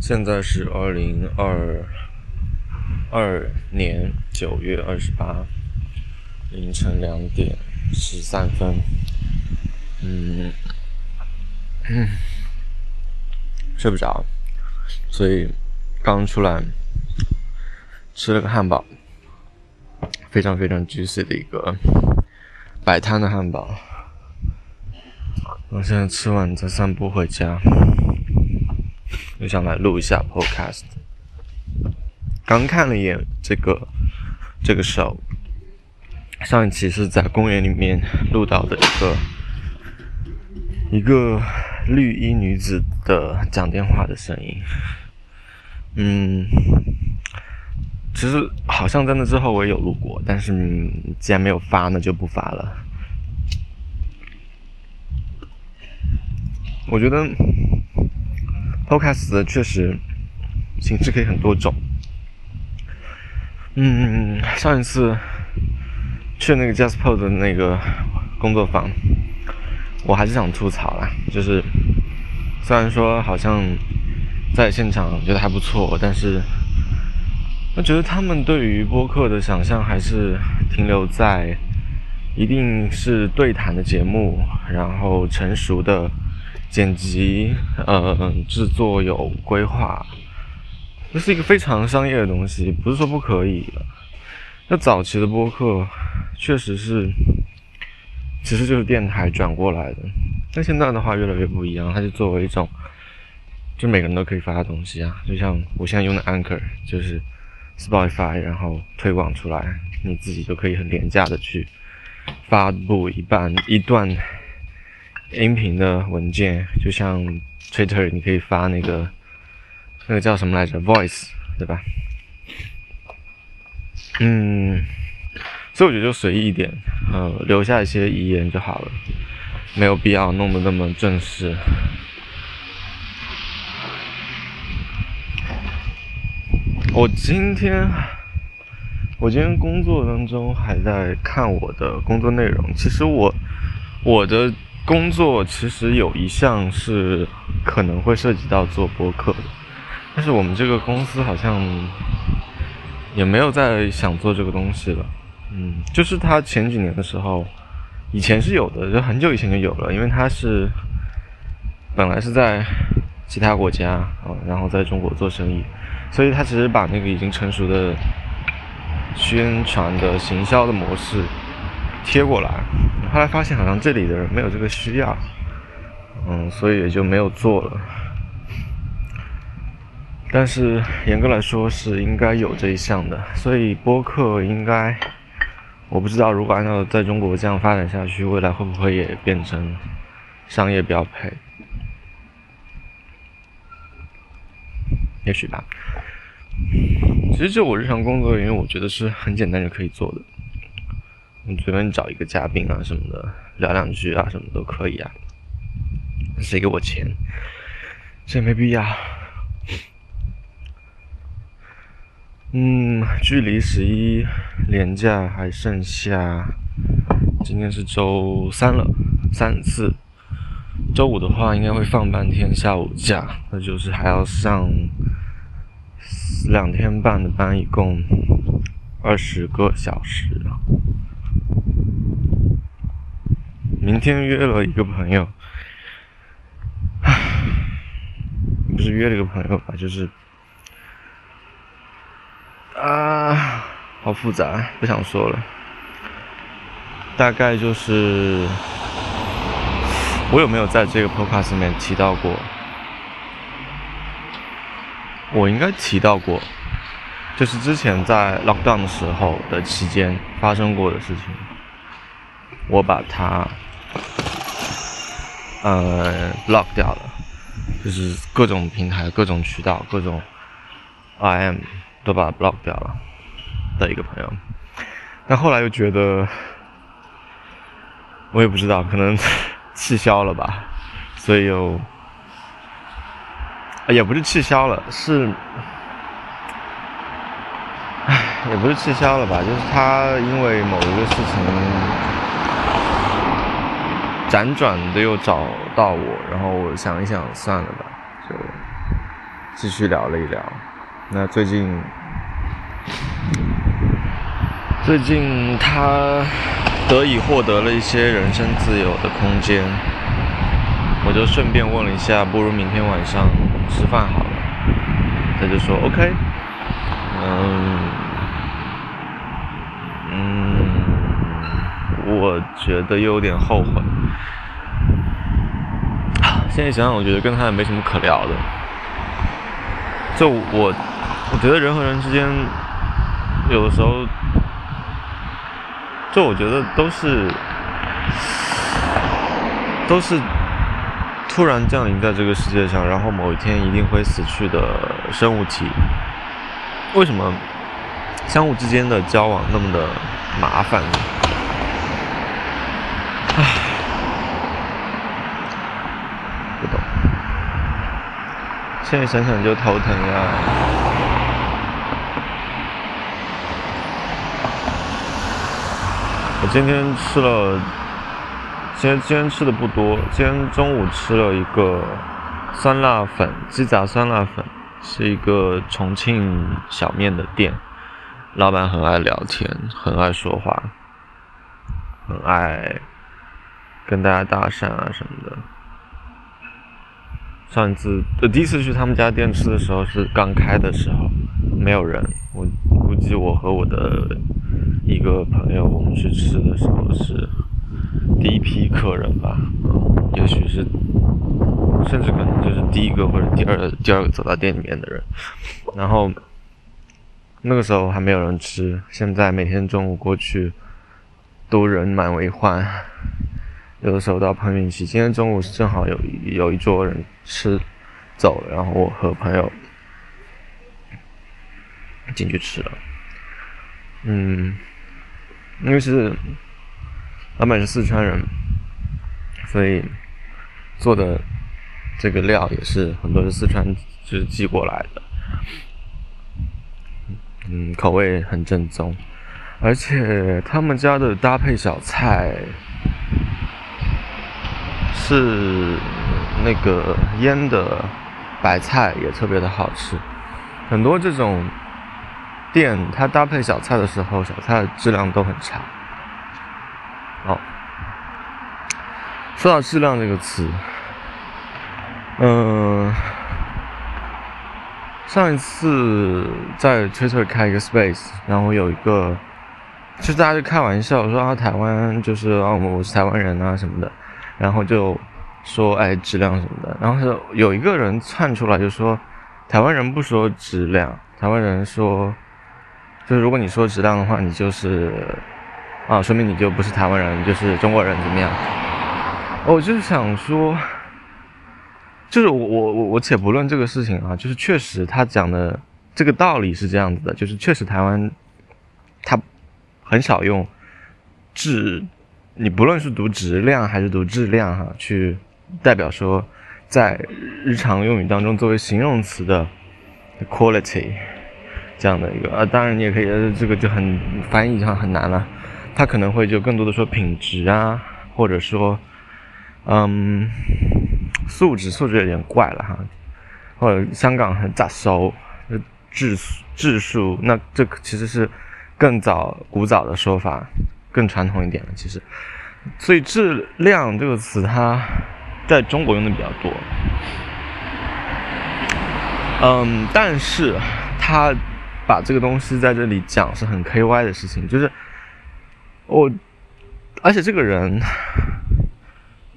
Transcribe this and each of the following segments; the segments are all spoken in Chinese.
现在是二零二二年九月二十八凌晨两点十三分。嗯嗯，睡不着，所以刚出来吃了个汉堡，非常非常 juicy 的一个摆摊的汉堡。我现在吃完再散步回家。就想来录一下 podcast。刚看了一眼这个这个手，上一期是在公园里面录到的一个一个绿衣女子的讲电话的声音。嗯，其实好像在那之后我也有录过，但是既然没有发，那就不发了。我觉得。Podcast 确实形式可以很多种。嗯，上一次去那个 Jasper 的那个工作坊，我还是想吐槽啦，就是虽然说好像在现场觉得还不错，但是我觉得他们对于播客的想象还是停留在一定是对谈的节目，然后成熟的。剪辑，呃，制作有规划，这是一个非常商业的东西，不是说不可以。那早期的播客确实是，其实就是电台转过来的。但现在的话越来越不一样，它就作为一种，就每个人都可以发的东西啊。就像我现在用的 Anchor，就是 Spotify，然后推广出来，你自己就可以很廉价的去发布一半一段。音频的文件就像 Twitter，你可以发那个那个叫什么来着，Voice，对吧？嗯，所以我觉得就随意一点，呃，留下一些遗言就好了，没有必要弄得那么正式。我今天我今天工作当中还在看我的工作内容，其实我我的。工作其实有一项是可能会涉及到做播客的，但是我们这个公司好像也没有再想做这个东西了。嗯，就是他前几年的时候，以前是有的，就很久以前就有了，因为他是本来是在其他国家啊，然后在中国做生意，所以他其实把那个已经成熟的宣传的行销的模式贴过来。后来发现好像这里的人没有这个需要，嗯，所以也就没有做了。但是严格来说是应该有这一项的，所以播客应该，我不知道如果按照在中国这样发展下去，未来会不会也变成商业标配？也许吧。其实就我日常工作，因为我觉得是很简单就可以做的。你随便找一个嘉宾啊什么的，聊两句啊什么都可以啊。谁给我钱？这也没必要。嗯，距离十一连假还剩下，今天是周三了，三四。周五的话应该会放半天下午假，那就是还要上两天半的班，一共二十个小时。明天约了一个朋友，不是约了一个朋友吧，就是啊，好复杂，不想说了。大概就是我有没有在这个 podcast 里面提到过？我应该提到过，就是之前在 lockdown 的时候的期间发生过的事情，我把它。呃，lock 掉了，就是各种平台、各种渠道、各种 IM 都把它 block 掉了的一个朋友。但后来又觉得，我也不知道，可能 气消了吧，所以又也不是气消了，是，唉，也不是气消了吧，就是他因为某一个事情。辗转的又找到我，然后我想一想，算了吧，就继续聊了一聊。那最近，最近他得以获得了一些人身自由的空间，我就顺便问了一下，不如明天晚上吃饭好了。他就说 OK，嗯嗯，我觉得有点后悔。现在想想，我觉得跟他也没什么可聊的。就我。我觉得人和人之间，有的时候，就我觉得都是，都是突然降临在这个世界上，然后某一天一定会死去的生物体。为什么相互之间的交往那么的麻烦呢？唉，不懂。现在想想就头疼呀。我今天吃了，今天今天吃的不多。今天中午吃了一个酸辣粉，鸡杂酸辣粉，是一个重庆小面的店。老板很爱聊天，很爱说话，很爱跟大家搭讪啊什么的。上次，呃，第一次去他们家店吃的时候是刚开的时候，没有人。我估计我和我的。一个朋友，我们去吃的时候是第一批客人吧，嗯，也许是，甚至可能就是第一个或者第二第二个走到店里面的人。然后那个时候还没有人吃，现在每天中午过去都人满为患，有的时候到碰运气。今天中午是正好有有一桌人吃走了，然后我和朋友进去吃了，嗯。因为是老板是四川人，所以做的这个料也是很多是四川就是寄过来的，嗯，口味很正宗，而且他们家的搭配小菜是那个腌的白菜也特别的好吃，很多这种。店它搭配小菜的时候，小菜的质量都很差。好，说到质量这个词，嗯，上一次在 Twitter 开一个 Space，然后有一个，就大家就开玩笑说啊，台湾就是啊，我是台湾人啊什么的，然后就说哎质量什么的，然后是有一个人窜出来就说，台湾人不说质量，台湾人说。就是如果你说质量的话，你就是啊，说明你就不是台湾人，就是中国人怎么样？我就是想说，就是我我我我且不论这个事情啊，就是确实他讲的这个道理是这样子的，就是确实台湾他很少用质，你不论是读质量还是读质量哈，去代表说在日常用语当中作为形容词的 quality。这样的一个啊，当然你也可以，这个就很翻译上很难了。他可能会就更多的说品质啊，或者说，嗯，素质，素质有点怪了哈。或者香港很咋收，质质数，那这其实是更早古早的说法，更传统一点了。其实，所以质量这个词，它在中国用的比较多。嗯，但是他。把这个东西在这里讲是很 K Y 的事情，就是我，而且这个人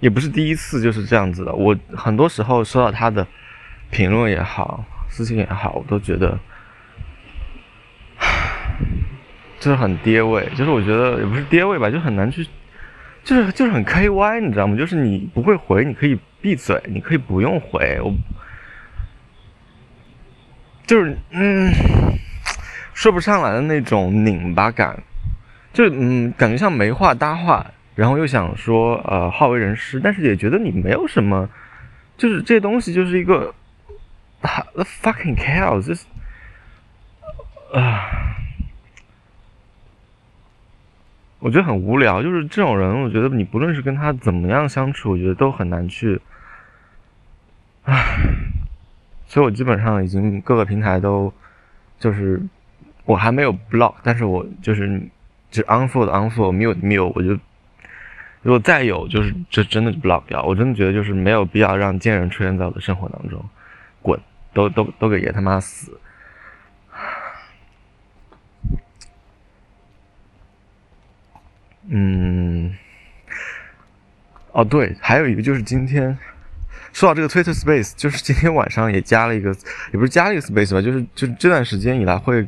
也不是第一次就是这样子的。我很多时候收到他的评论也好，私信也好，我都觉得就是很跌位，就是我觉得也不是跌位吧，就很难去，就是就是很 K Y，你知道吗？就是你不会回，你可以闭嘴，你可以不用回，我就是嗯。说不上来的那种拧巴感，就嗯，感觉像没话搭话，然后又想说呃好为人师，但是也觉得你没有什么，就是这东西就是一个，the fucking chaos，就是啊，我觉得很无聊，就是这种人，我觉得你不论是跟他怎么样相处，我觉得都很难去，唉，所以我基本上已经各个平台都就是我还没有 block，但是我就是就是 unfollow unfollow mute mute，我就如果再有就是这真的 block 掉，我真的觉得就是没有必要让贱人出现在我的生活当中，滚，都都都给爷他妈死！嗯，哦对，还有一个就是今天说到这个 Twitter Space，就是今天晚上也加了一个，也不是加了一个 Space 吧，就是就这段时间以来会，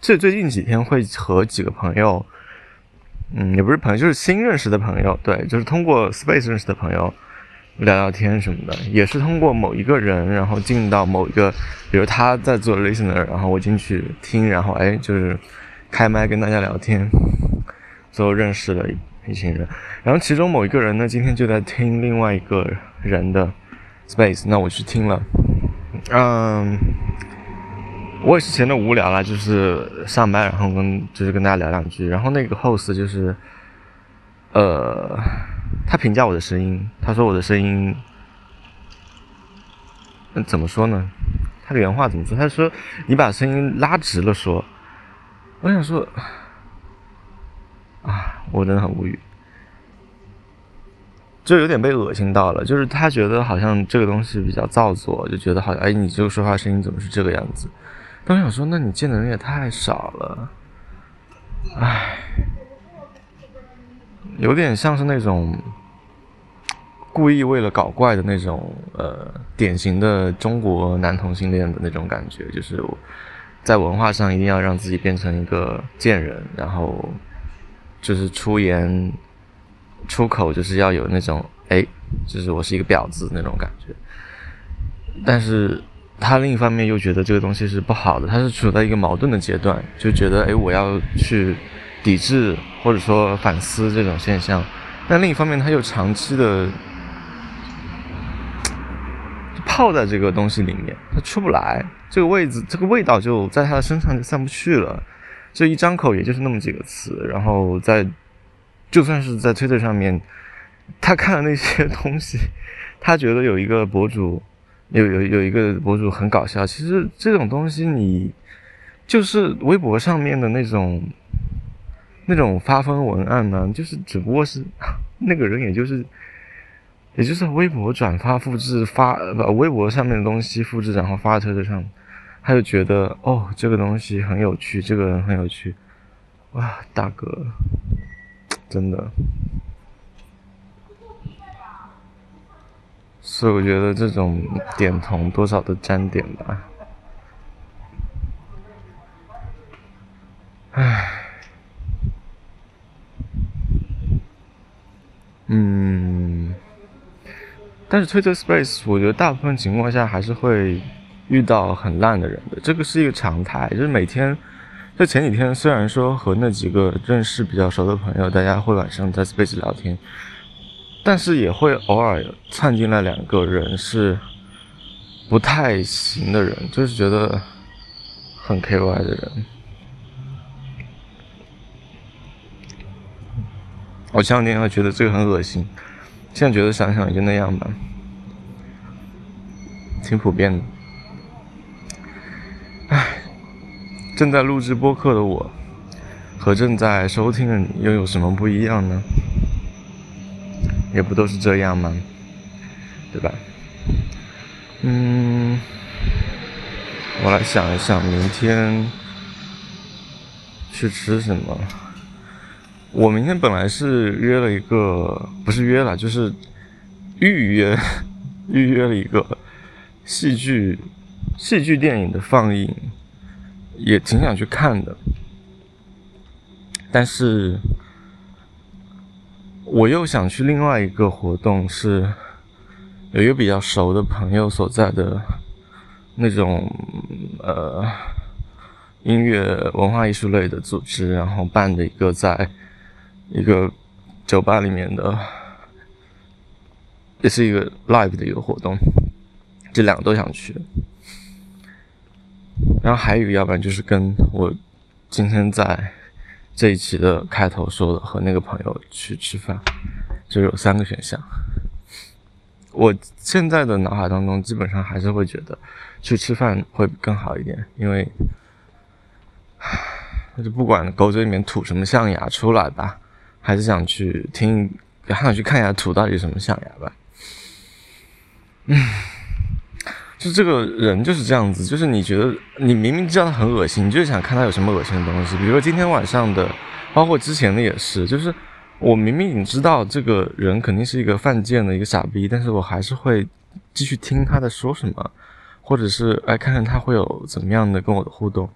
最最近几天会和几个朋友，嗯，也不是朋友，就是新认识的朋友，对，就是通过 Space 认识的朋友聊聊天什么的，也是通过某一个人，然后进到某一个，比如他在做 Listener，然后我进去听，然后哎，就是开麦跟大家聊天。最后认识了一群人，然后其中某一个人呢，今天就在听另外一个人的 space，那我去听了，嗯，我也是闲的无聊了，就是上班，然后跟就是跟大家聊两句，然后那个 host 就是，呃，他评价我的声音，他说我的声音，那怎么说呢？他的原话怎么说？他说你把声音拉直了说，我想说。啊，我真的很无语，就有点被恶心到了。就是他觉得好像这个东西比较造作，就觉得好像哎，你这个说话声音怎么是这个样子？但我想说，那你见的人也太少了，唉，有点像是那种故意为了搞怪的那种呃，典型的中国男同性恋的那种感觉，就是在文化上一定要让自己变成一个贱人，然后。就是出言出口就是要有那种哎，就是我是一个婊子那种感觉。但是他另一方面又觉得这个东西是不好的，他是处在一个矛盾的阶段，就觉得哎，我要去抵制或者说反思这种现象。但另一方面他又长期的泡在这个东西里面，他出不来，这个位置这个味道就在他的身上就散不去了。这一张口也就是那么几个词，然后在，就算是在推特上面，他看了那些东西，他觉得有一个博主，有有有一个博主很搞笑。其实这种东西你就是微博上面的那种那种发疯文案呢，就是只不过是 那个人，也就是也就是微博转发复制发呃微博上面的东西复制，然后发到推特上。他就觉得哦，这个东西很有趣，这个人很有趣，哇，大哥，真的，所以我觉得这种点同多少都沾点吧，唉，嗯，但是 Twitter Space，我觉得大部分情况下还是会。遇到很烂的人的，这个是一个常态。就是每天，在前几天，虽然说和那几个认识比较熟的朋友，大家会晚上在 Space 聊天，但是也会偶尔窜进来两个人是不太行的人，就是觉得很 KY 的人。我前两天还觉得这个很恶心，现在觉得想想也就那样吧，挺普遍的。唉正在录制播客的我，和正在收听的你又有什么不一样呢？也不都是这样吗？对吧？嗯，我来想一想，明天去吃什么？我明天本来是约了一个，不是约了，就是预约 预约了一个戏剧戏剧电影的放映。也挺想去看的，但是我又想去另外一个活动，是有一个比较熟的朋友所在的那种呃音乐文化艺术类的组织，然后办的一个在一个酒吧里面的，也是一个 live 的一个活动，这两个都想去。然后还有一个，要不然就是跟我今天在这一期的开头说的，和那个朋友去吃饭，就有三个选项。我现在的脑海当中，基本上还是会觉得去吃饭会更好一点，因为那就不管狗嘴里面吐什么象牙出来吧，还是想去听，还想去看一下吐到底什么象牙吧。嗯，就这个人就是这样子，就是你觉得你明明知道他很恶心，你就是想看他有什么恶心的东西，比如说今天晚上的，包括之前的也是，就是。我明明已经知道这个人肯定是一个犯贱的一个傻逼，但是我还是会继续听他在说什么，或者是哎看看他会有怎么样的跟我的互动，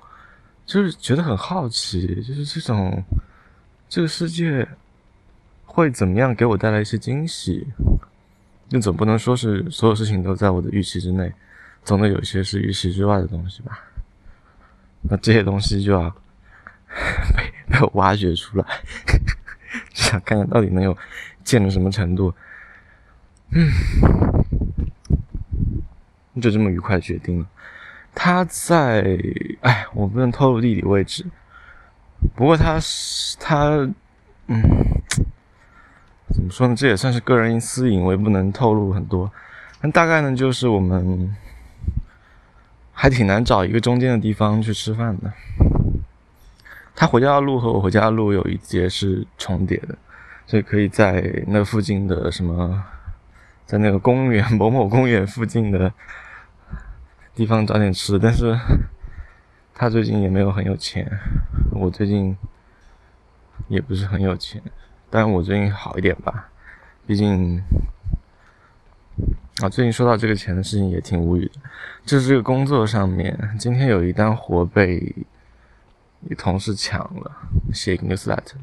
就是觉得很好奇，就是这种这个世界会怎么样给我带来一些惊喜，那总不能说是所有事情都在我的预期之内，总得有些是预期之外的东西吧？那这些东西就要 被被我挖掘出来。想看看到底能有贱到什么程度，嗯，就这么愉快决定了。他在，哎，我不能透露地理位置。不过他是他，嗯，怎么说呢？这也算是个人私隐，我也不能透露很多。那大概呢，就是我们还挺难找一个中间的地方去吃饭的。他回家的路和我回家的路有一节是重叠的，所以可以在那附近的什么，在那个公园某某公园附近的地方找点吃。但是他最近也没有很有钱，我最近也不是很有钱，但我最近好一点吧。毕竟啊，最近说到这个钱的事情也挺无语的，就是这个工作上面，今天有一单活被。同事抢了，写 newsletter。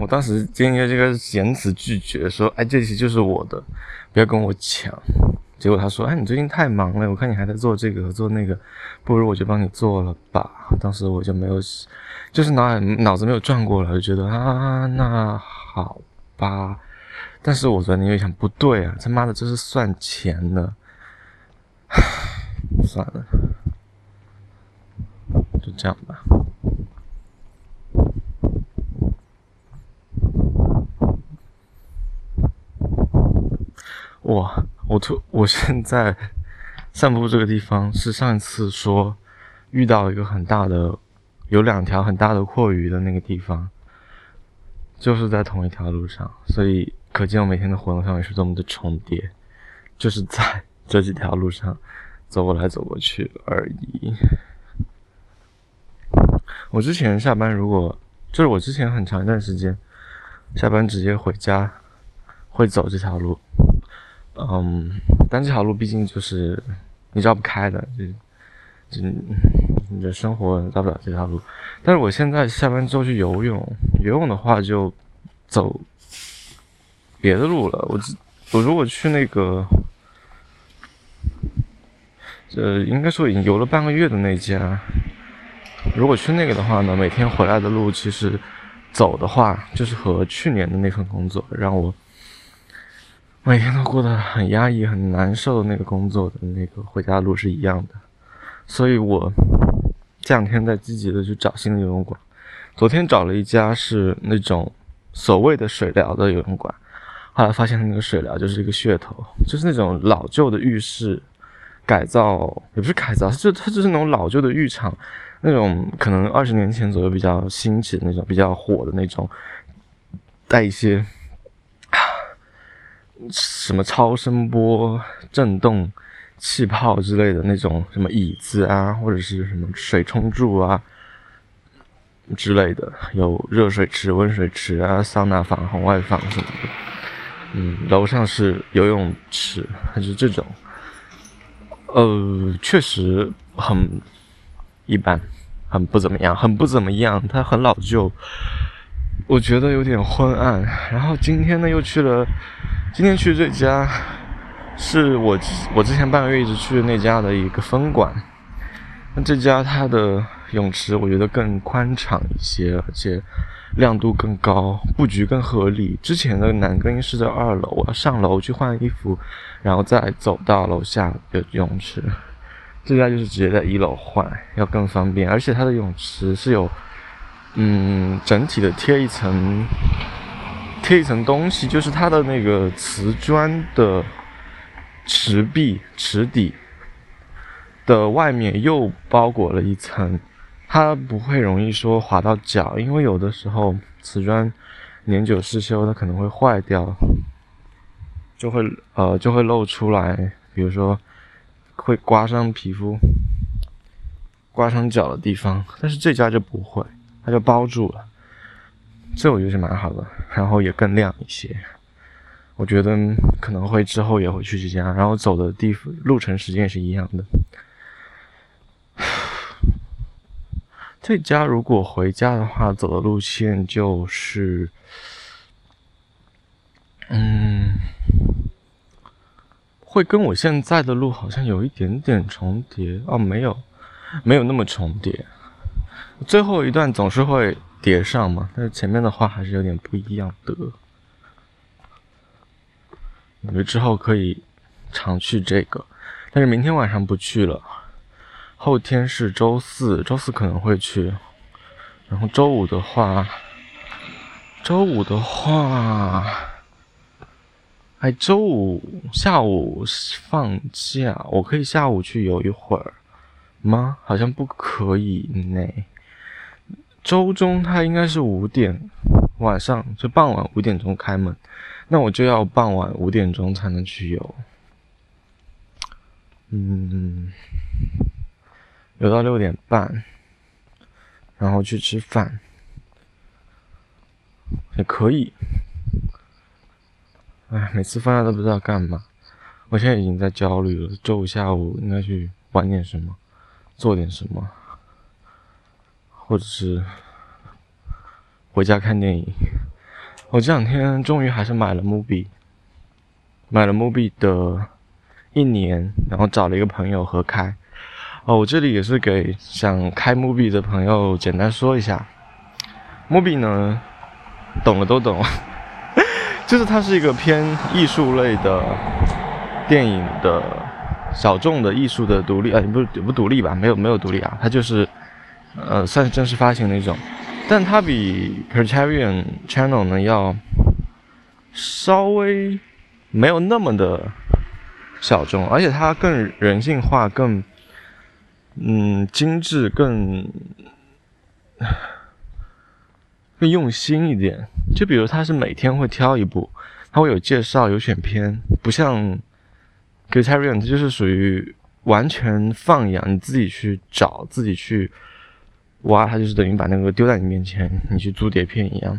我当时今天这个言辞拒绝说：“哎，这期就是我的，不要跟我抢。”结果他说：“哎，你最近太忙了，我看你还在做这个做那个，不如我就帮你做了吧。”当时我就没有，就是脑海脑子没有转过来，就觉得啊，那好吧。但是我昨天又想，不对啊，他妈的这是算钱的，算了，就这样吧。哇，我突，我现在散步这个地方是上一次说遇到一个很大的，有两条很大的阔鱼的那个地方，就是在同一条路上，所以。可见我每天的活动范围是多么的重叠，就是在 这几条路上走过来走过去而已。我之前下班如果就是我之前很长一段时间下班直接回家会走这条路，嗯，但这条路毕竟就是你绕不开的，就就你的生活绕不了这条路。但是我现在下班之后去游泳，游泳的话就走。别的路了，我我如果去那个，呃，应该说已经游了半个月的那家，如果去那个的话呢，每天回来的路其实走的话，就是和去年的那份工作让我每天都过得很压抑、很难受的那个工作的那个回家的路是一样的，所以我这两天在积极的去找新的游泳馆，昨天找了一家是那种所谓的水疗的游泳馆。后来发现那个水疗就是一个噱头，就是那种老旧的浴室改造，也不是改造，就它就是那种老旧的浴场，那种可能二十年前左右比较兴起的那种，比较火的那种，带一些什么超声波震动、气泡之类的那种什么椅子啊，或者是什么水冲柱啊之类的，有热水池、温水池啊、桑拿房、红外房什么的。嗯，楼上是游泳池，还是这种？呃，确实很一般，很不怎么样，很不怎么样。它很老旧，我觉得有点昏暗。然后今天呢，又去了，今天去这家是我我之前半个月一直去的那家的一个分馆。那这家它的泳池我觉得更宽敞一些，而且。亮度更高，布局更合理。之前的男更衣室在二楼，我要上楼去换衣服，然后再走到楼下的泳池。这家就是直接在一楼换，要更方便。而且它的泳池是有嗯，整体的贴一层，贴一层东西，就是它的那个瓷砖的池壁、池底的外面又包裹了一层，它不会容易说滑到脚，因为有的时候瓷砖年久失修，它可能会坏掉，就会呃就会露出来，比如说会刮伤皮肤、刮伤脚的地方，但是这家就不会。它就包住了，这我觉得是蛮好的，然后也更亮一些。我觉得可能会之后也会去这家，然后走的地路程时间也是一样的。这家如果回家的话，走的路线就是，嗯，会跟我现在的路好像有一点点重叠哦，没有，没有那么重叠。最后一段总是会叠上嘛，但是前面的话还是有点不一样的。我觉之后可以常去这个，但是明天晚上不去了。后天是周四，周四可能会去。然后周五的话，周五的话，哎，周五下午放假，我可以下午去游一会儿吗？好像不可以呢。周中它应该是五点晚上，就傍晚五点钟开门，那我就要傍晚五点钟才能去游，嗯，游到六点半，然后去吃饭，也可以。哎，每次放假都不知道干嘛，我现在已经在焦虑了。周五下午应该去玩点什么，做点什么。或者是回家看电影。我这两天终于还是买了 MUBI，买了 MUBI 的一年，然后找了一个朋友合开。哦，我这里也是给想开 MUBI 的朋友简单说一下，MUBI 呢，懂了都懂，就是它是一个偏艺术类的电影的小众的艺术的独立，呃，不不独立吧，没有没有独立啊，它就是。呃，算是正式发行那种，但它比 Criterion Channel 呢要稍微没有那么的小众，而且它更人性化、更嗯精致、更 更用心一点。就比如它是每天会挑一部，它会有介绍、有选片，不像 Criterion 它就是属于完全放养，你自己去找，自己去。哇，它就是等于把那个丢在你面前，你去租碟片一样。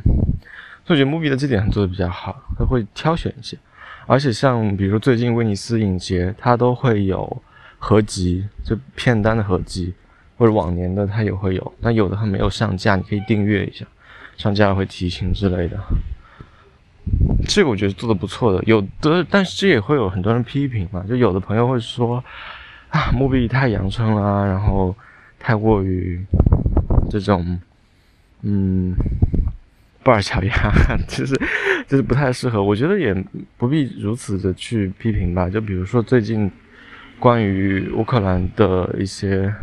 所以我觉得 Movie 的这点做的比较好，它会挑选一些，而且像比如说最近威尼斯影节，它都会有合集，就片单的合集，或者往年的它也会有。那有的它没有上架，你可以订阅一下，上架会提醒之类的。这个我觉得做的不错的，有的，但是这也会有很多人批评嘛，就有的朋友会说啊，Movie 太阳春了，然后太过于。这种，嗯，布尔乔亚，其 实就是不太适合。我觉得也不必如此的去批评吧。就比如说最近关于乌克兰的一些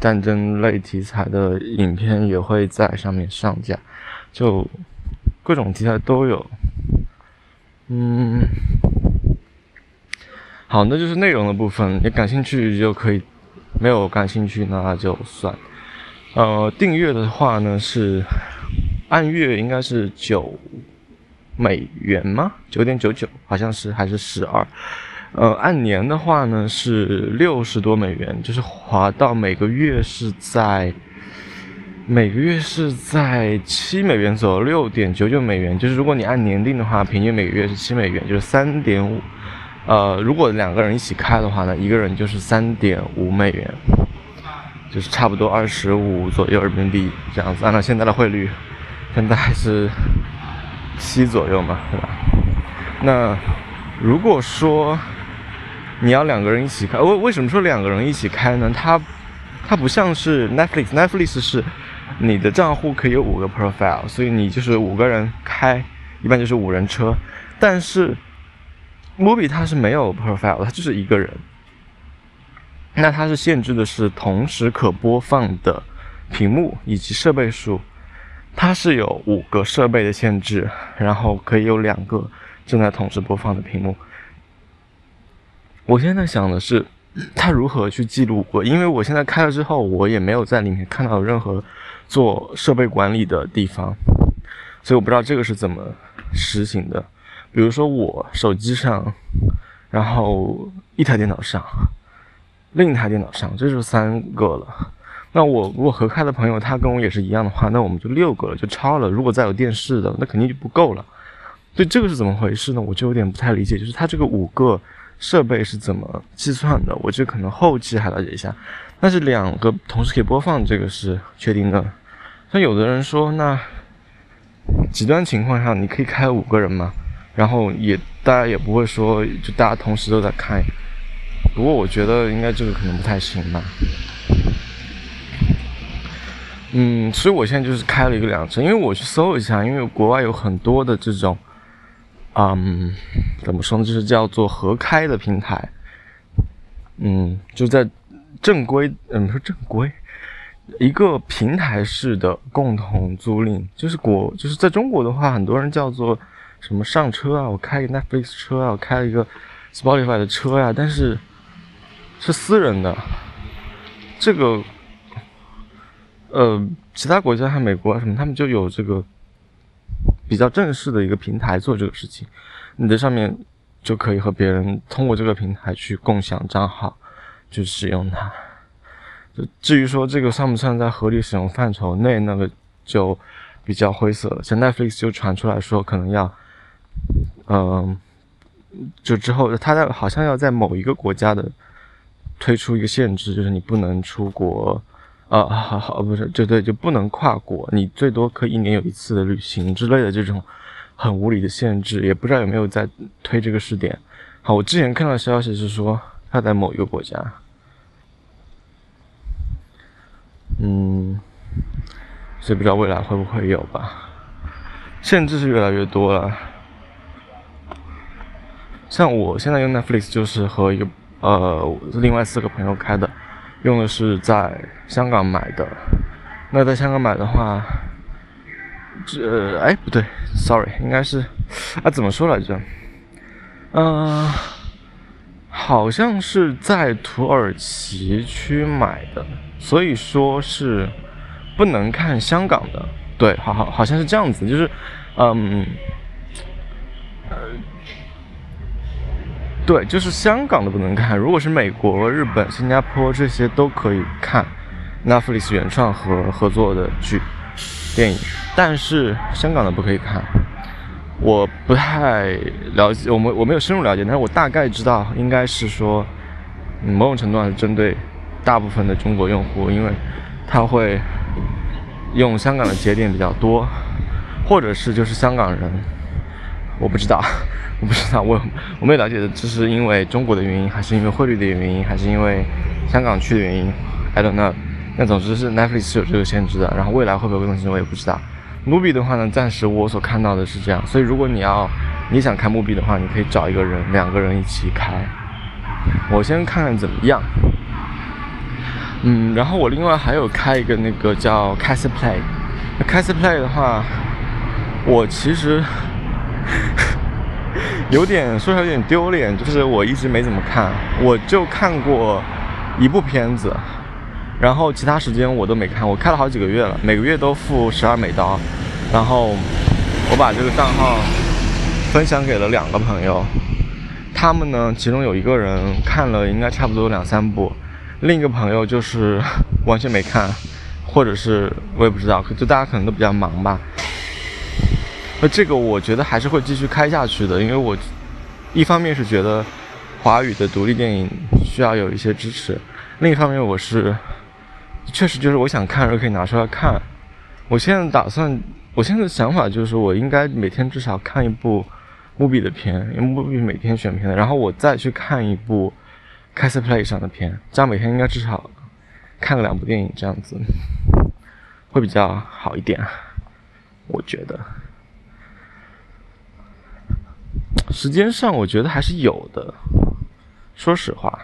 战争类题材的影片也会在上面上架，就各种题材都有。嗯，好，那就是内容的部分。你感兴趣就可以，没有感兴趣那就算。呃，订阅的话呢是按月应该是九美元吗？九点九九好像是还是十二？呃，按年的话呢是六十多美元，就是划到每个月是在每个月是在七美元左右，六点九九美元。就是如果你按年订的话，平均每个月是七美元，就是三点五。呃，如果两个人一起开的话呢，一个人就是三点五美元。就是差不多二十五左右人民币这样子，按照现在的汇率，现在还是七左右嘛，对吧？那如果说你要两个人一起开，为为什么说两个人一起开呢？它它不像是 Netflix，Netflix 是你的账户可以有五个 profile，所以你就是五个人开，一般就是五人车。但是 Movie 它是没有 profile，它就是一个人。那它是限制的是同时可播放的屏幕以及设备数，它是有五个设备的限制，然后可以有两个正在同时播放的屏幕。我现在想的是，它如何去记录我？因为我现在开了之后，我也没有在里面看到任何做设备管理的地方，所以我不知道这个是怎么实行的。比如说我手机上，然后一台电脑上，另一台电脑上，这就三个了。那我如果合开的朋友他跟我也是一样的话，那我们就六个了，就超了。如果再有电视的，那肯定就不够了。所以这个是怎么回事呢？我就有点不太理解，就是它这个五个。设备是怎么计算的？我这可能后期还了解一下。但是两个同时可以播放，这个是确定的。像有的人说，那极端情况下你可以开五个人嘛？然后也大家也不会说，就大家同时都在开。不过我觉得应该这个可能不太行吧。嗯，所以我现在就是开了一个两车，因为我去搜一下，因为国外有很多的这种。嗯，怎么说呢？就是叫做合开的平台，嗯，就在正规，嗯，不是正规，一个平台式的共同租赁，就是国，就是在中国的话，很多人叫做什么上车啊，我开一个 Netflix 车啊，我开了一个 Spotify 的车呀，但是是私人的，这个，呃，其他国家像美国啊什么，他们就有这个。比较正式的一个平台做这个事情，你在上面就可以和别人通过这个平台去共享账号，去使用它。至于说这个算不算在合理使用范畴内，那个就比较灰色了。像 Netflix 就传出来说，可能要，嗯，就之后他在好像要在某一个国家的推出一个限制，就是你不能出国。啊，好 好，不是，就对，就不能跨国，你最多可以一年有一次的旅行之类的这种很无理的限制，也不知道有没有在推这个试点。好，我之前看到消息是说他在某一个国家，嗯，所以不知道未来会不会有吧。限制是越来越多了，像我现在用 Netflix 就是和一个呃另外四个朋友开的。用的是在香港买的，那在香港买的话，这哎不对，sorry，应该是啊怎么说来着？嗯，好像是在土耳其区买的，所以说是不能看香港的，对，好好好像是这样子，就是嗯。对，就是香港的不能看。如果是美国、日本、新加坡这些都可以看，Netflix 原创和合作的剧、电影，但是香港的不可以看。我不太了解，我们我没有深入了解，但是我大概知道，应该是说，某种程度上是针对大部分的中国用户，因为他会用香港的节点比较多，或者是就是香港人，我不知道。我不知道，我我没有了解的，这是因为中国的原因，还是因为汇率的原因，还是因为香港区的原因？I don't know。那总之是 Netflix 是有这个限制的，然后未来会不会更新，我也不知道。Movie 的话呢，暂时我所看到的是这样，所以如果你要你想看 Movie 的话，你可以找一个人，两个人一起开。我先看看怎么样。嗯，然后我另外还有开一个那个叫 c a s Play。c a s Play 的话，我其实。有点说起来有点丢脸，就是我一直没怎么看，我就看过一部片子，然后其他时间我都没看。我开了好几个月了，每个月都付十二美刀，然后我把这个账号分享给了两个朋友，他们呢，其中有一个人看了应该差不多两三部，另一个朋友就是完全没看，或者是我也不知道，就大家可能都比较忙吧。那这个我觉得还是会继续开下去的，因为我一方面是觉得华语的独立电影需要有一些支持，另一方面我是确实就是我想看时可以拿出来看。我现在打算，我现在的想法就是我应该每天至少看一部木比的片，因为木比每天选片的，然后我再去看一部 c a s Play 上的片，这样每天应该至少看两部电影，这样子会比较好一点，我觉得。时间上，我觉得还是有的。说实话，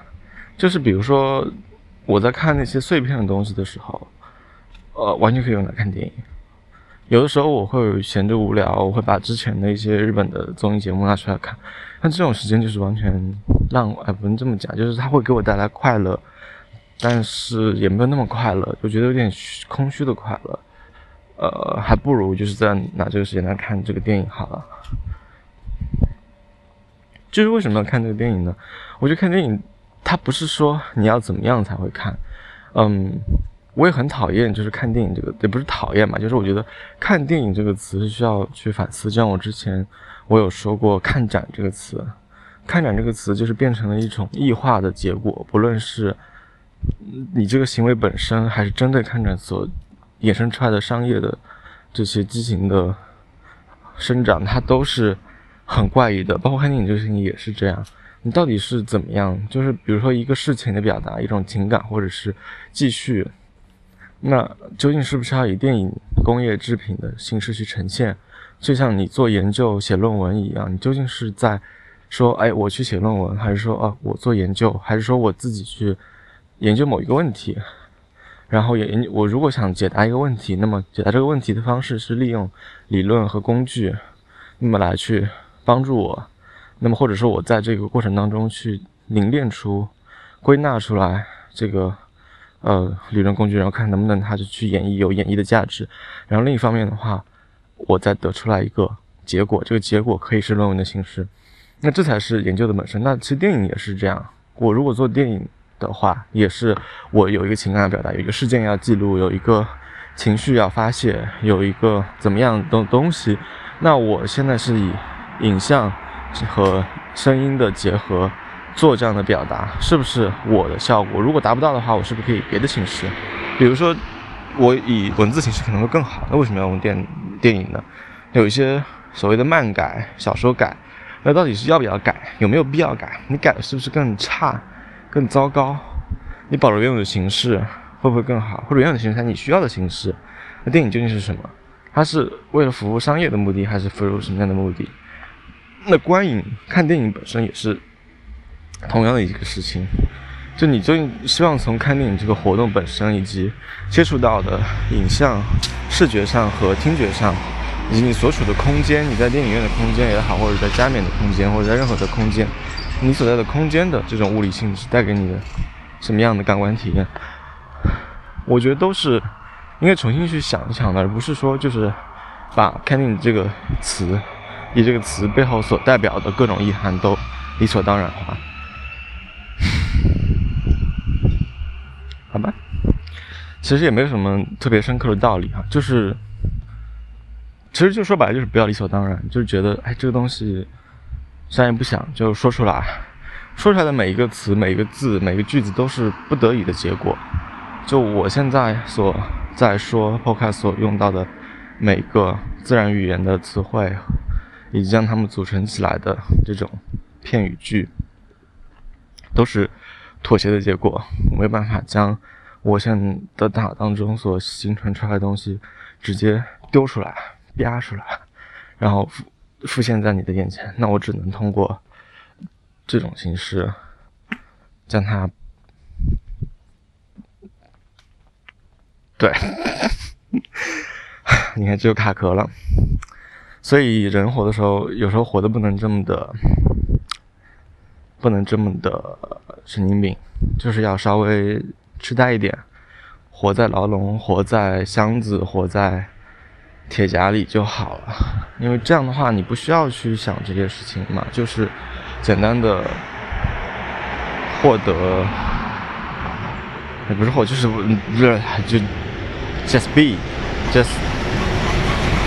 就是比如说我在看那些碎片的东西的时候，呃，完全可以用来看电影。有的时候我会闲着无聊，我会把之前的一些日本的综艺节目拿出来看。但这种时间就是完全让，哎，不能这么讲，就是它会给我带来快乐，但是也没有那么快乐，就觉得有点空虚的快乐。呃，还不如就是在拿这个时间来看这个电影好了。就是为什么要看这个电影呢？我觉得看电影，它不是说你要怎么样才会看，嗯。我也很讨厌，就是看电影这个，也不是讨厌嘛，就是我觉得看电影这个词是需要去反思。就像我之前我有说过“看展”这个词，“看展”这个词就是变成了一种异化的结果。不论是你这个行为本身，还是针对看展所衍生出来的商业的这些畸形的生长，它都是很怪异的。包括看电影这个事情也是这样。你到底是怎么样？就是比如说一个事情的表达，一种情感，或者是继续。那究竟是不是要以电影工业制品的形式去呈现？就像你做研究写论文一样，你究竟是在说，哎，我去写论文，还是说，哦，我做研究，还是说我自己去研究某一个问题？然后研我如果想解答一个问题，那么解答这个问题的方式是利用理论和工具，那么来去帮助我，那么或者说我在这个过程当中去凝练出、归纳出来这个。呃，理论工具，然后看能不能它就去演绎有演绎的价值。然后另一方面的话，我再得出来一个结果，这个结果可以是论文的形式。那这才是研究的本身。那其实电影也是这样。我如果做电影的话，也是我有一个情感要表达，有一个事件要记录，有一个情绪要发泄，有一个怎么样的东西。那我现在是以影像和声音的结合。做这样的表达是不是我的效果？如果达不到的话，我是不是可以别的形式？比如说，我以文字形式可能会更好。那为什么要用电电影呢？有一些所谓的漫改、小说改，那到底是要不要改？有没有必要改？你改的是不是更差、更糟糕？你保留原有的形式会不会更好？或者原有的形式它你需要的形式？那电影究竟是什么？它是为了服务商业的目的，还是服务什么样的目的？那观影看电影本身也是。同样的一个事情，就你就希望从看电影这个活动本身，以及接触到的影像、视觉上和听觉上，以及你所处的空间，你在电影院的空间也好，或者在家里面的空间，或者在任何的空间，你所在的空间的这种物理性质带给你的什么样的感官体验，我觉得都是应该重新去想一想的，而不是说就是把看电影这个词，以这个词背后所代表的各种意涵都理所当然化。好吧，其实也没有什么特别深刻的道理哈，就是，其实就说白了就是不要理所当然，就是觉得哎这个东西，想也不想就说出来，说出来的每一个词、每一个字、每个句子都是不得已的结果。就我现在所在说 podcast 所用到的每个自然语言的词汇，以及将它们组成起来的这种片语句，都是。妥协的结果，我没有办法将我现在的大脑当中所形成出来的东西直接丢出来、啪出来，然后复复现在你的眼前。那我只能通过这种形式将它，对，你看这就卡壳了。所以人活的时候，有时候活的不能这么的。不能这么的神经病，就是要稍微痴呆一点，活在牢笼，活在箱子，活在铁夹里就好了。因为这样的话，你不需要去想这些事情嘛，就是简单的获得，也不是获，就是不是就 just be，just，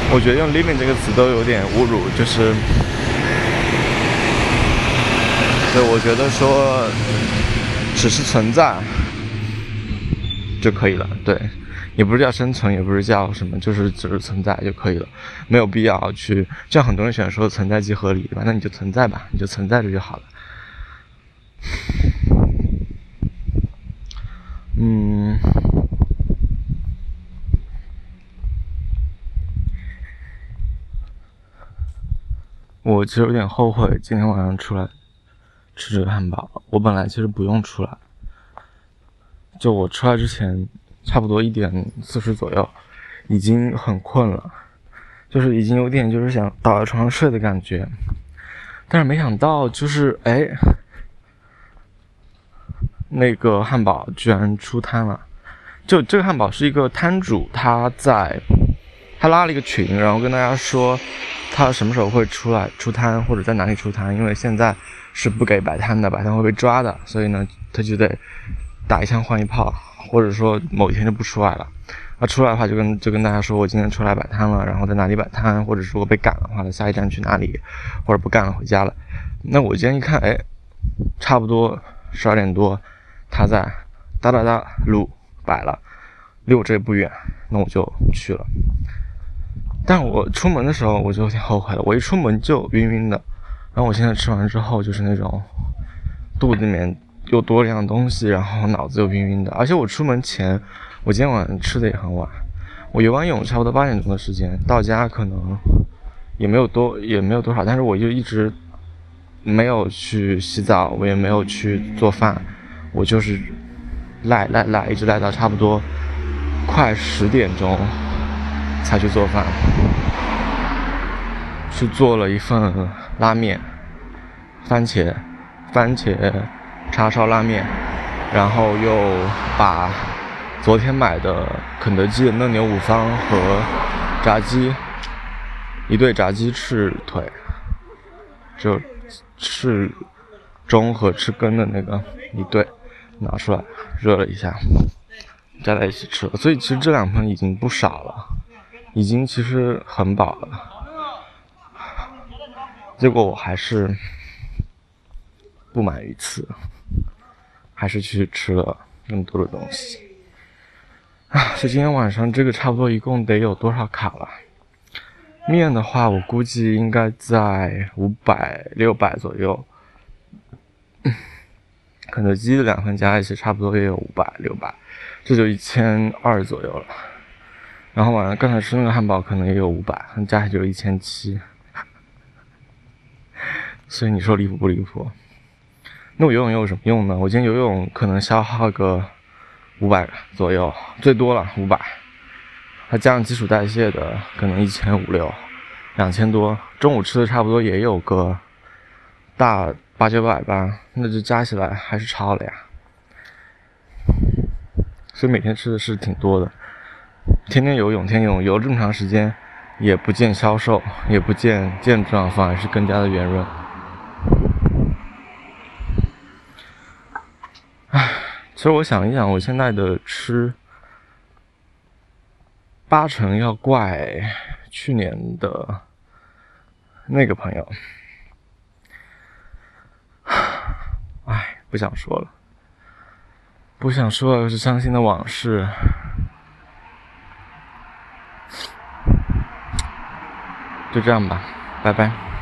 我觉得用 living 这个词都有点侮辱，就是。对，我觉得说只是存在就可以了。对，也不是叫生存，也不是叫什么，就是只是存在就可以了，没有必要去。像很多人喜欢说存在即合理，对吧？那你就存在吧，你就存在着就好了。嗯，我其实有点后悔今天晚上出来。吃这个汉堡，我本来其实不用出来。就我出来之前，差不多一点四十左右，已经很困了，就是已经有点就是想倒在床上睡的感觉。但是没想到，就是哎，那个汉堡居然出摊了。就这个汉堡是一个摊主，他在他拉了一个群，然后跟大家说他什么时候会出来出摊，或者在哪里出摊，因为现在是不给摆摊的，摆摊会被抓的，所以呢，他就得打一枪换一炮，或者说某一天就不出来了。他出来的话，就跟就跟大家说，我今天出来摆摊了，然后在哪里摆摊，或者如果被赶的话，那下一站去哪里，或者不干了回家了。那我今天一看，哎，差不多十二点多，他在哒哒哒路摆了，离我这也不远，那我就去了。但我出门的时候我就挺后悔的，我一出门就晕晕的。然后我现在吃完之后就是那种肚子里面又多了一样东西，然后脑子又晕晕的。而且我出门前。我今天晚上吃的也很晚，我游完泳差不多八点钟的时间到家，可能也没有多也没有多少，但是我就一直没有去洗澡，我也没有去做饭，我就是赖赖赖，一直赖到差不多快十点钟才去做饭，去做了一份拉面，番茄番茄叉烧拉面，然后又把。昨天买的肯德基的嫩牛五方和炸鸡，一对炸鸡翅腿，就翅中和翅根的那个一对，拿出来热了一下，加在一起吃了。所以其实这两份已经不少了，已经其实很饱了。结果我还是不满于此，还是去吃了更多的东西。啊，所以今天晚上这个差不多一共得有多少卡了？面的话，我估计应该在五百六百左右。肯德基的两份加一起差不多也有五百六百，这就一千二左右了。然后晚上刚才吃那个汉堡可能也有五百，加起来就一千七。所以你说离谱不离谱？那我游泳又有什么用呢？我今天游泳可能消耗个。五百左右，最多了五百，还加上基础代谢的，可能一千五六，两千多。中午吃的差不多也有个大八九百吧，那就加起来还是超了呀。所以每天吃的是挺多的，天天游泳，天泳游这么长时间，也不见消瘦，也不见健壮，反而是更加的圆润。唉其实我想一想，我现在的吃八成要怪去年的那个朋友。唉，不想说了，不想说了，是伤心的往事。就这样吧，拜拜。